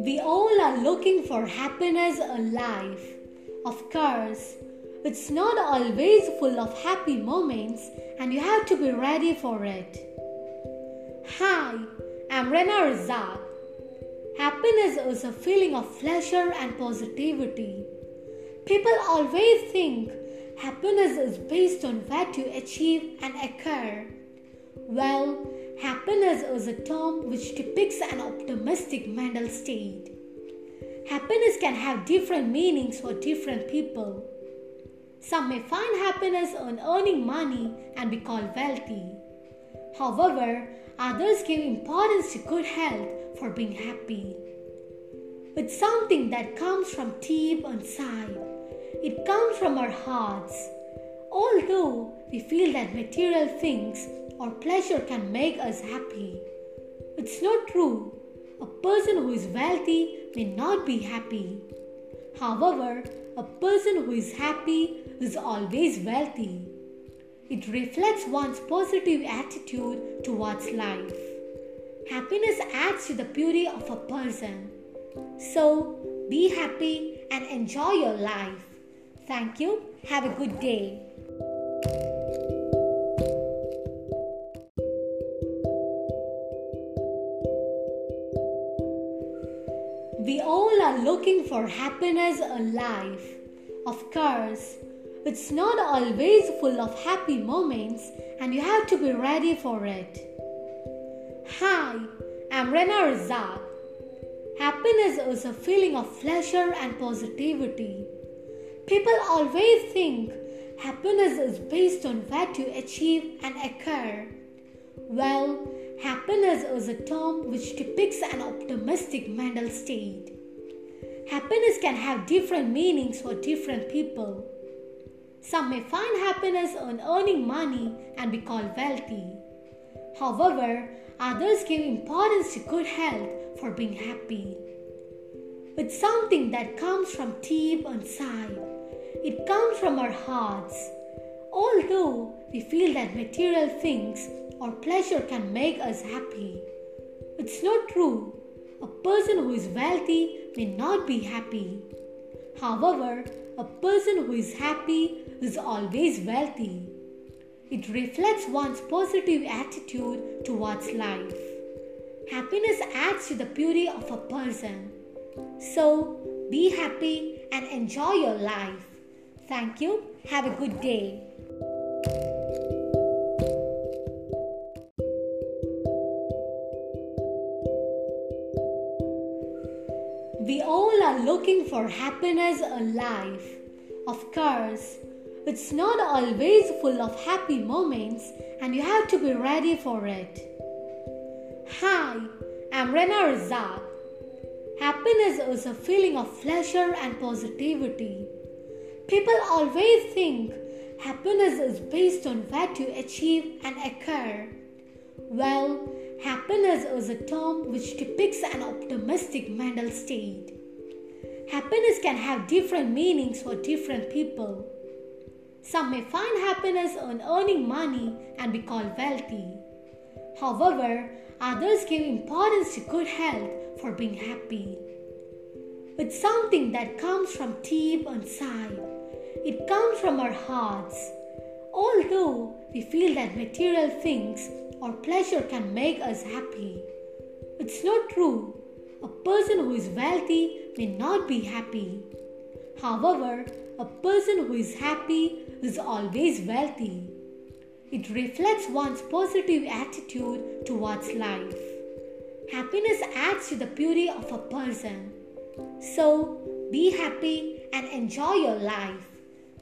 We all are looking for happiness in life. Of course, it's not always full of happy moments and you have to be ready for it. Hi, I'm Rena. Happiness is a feeling of pleasure and positivity. People always think happiness is based on what you achieve and occur. Well, happiness is a term which depicts an optimistic mental state. Happiness can have different meanings for different people. Some may find happiness in earning money and be called wealthy. However, others give importance to good health for being happy. It's something that comes from deep inside. It comes from our hearts. Although we feel that material things or pleasure can make us happy. It's not true. A person who is wealthy may not be happy. However, a person who is happy is always wealthy. It reflects one's positive attitude towards life. Happiness adds to the beauty of a person. So, be happy and enjoy your life. Thank you. Have a good day. We all are looking for happiness in life. Of course, it's not always full of happy moments and you have to be ready for it. Hi, I'm Rena Razak. Happiness is a feeling of pleasure and positivity. People always think happiness is based on what you achieve and occur. Well, happiness is a term which depicts an optimistic mental state. Happiness can have different meanings for different people. Some may find happiness in earning money and be called wealthy. However, others give importance to good health for being happy. It's something that comes from deep inside. It comes from our hearts. Although we feel that material things or pleasure can make us happy, it's not true. A person who is wealthy may not be happy. However, a person who is happy is always wealthy. It reflects one's positive attitude towards life. Happiness adds to the beauty of a person. So, be happy and enjoy your life. Thank you. Have a good day. We all are looking for happiness in life. Of course, it's not always full of happy moments and you have to be ready for it. Hi, I'm Rena. Happiness is a feeling of pleasure and positivity. People always think happiness is based on what you achieve and occur. Well, happiness is a term which depicts an optimistic mental state. Happiness can have different meanings for different people. Some may find happiness in earning money and be called wealthy. However, others give importance to good health for being happy. It's something that comes from deep inside. It comes from our hearts. Although we feel that material things or pleasure can make us happy, it's not true. A person who is wealthy may not be happy. However, a person who is happy is always wealthy. It reflects one's positive attitude towards life. Happiness adds to the beauty of a person. So, be happy and enjoy your life.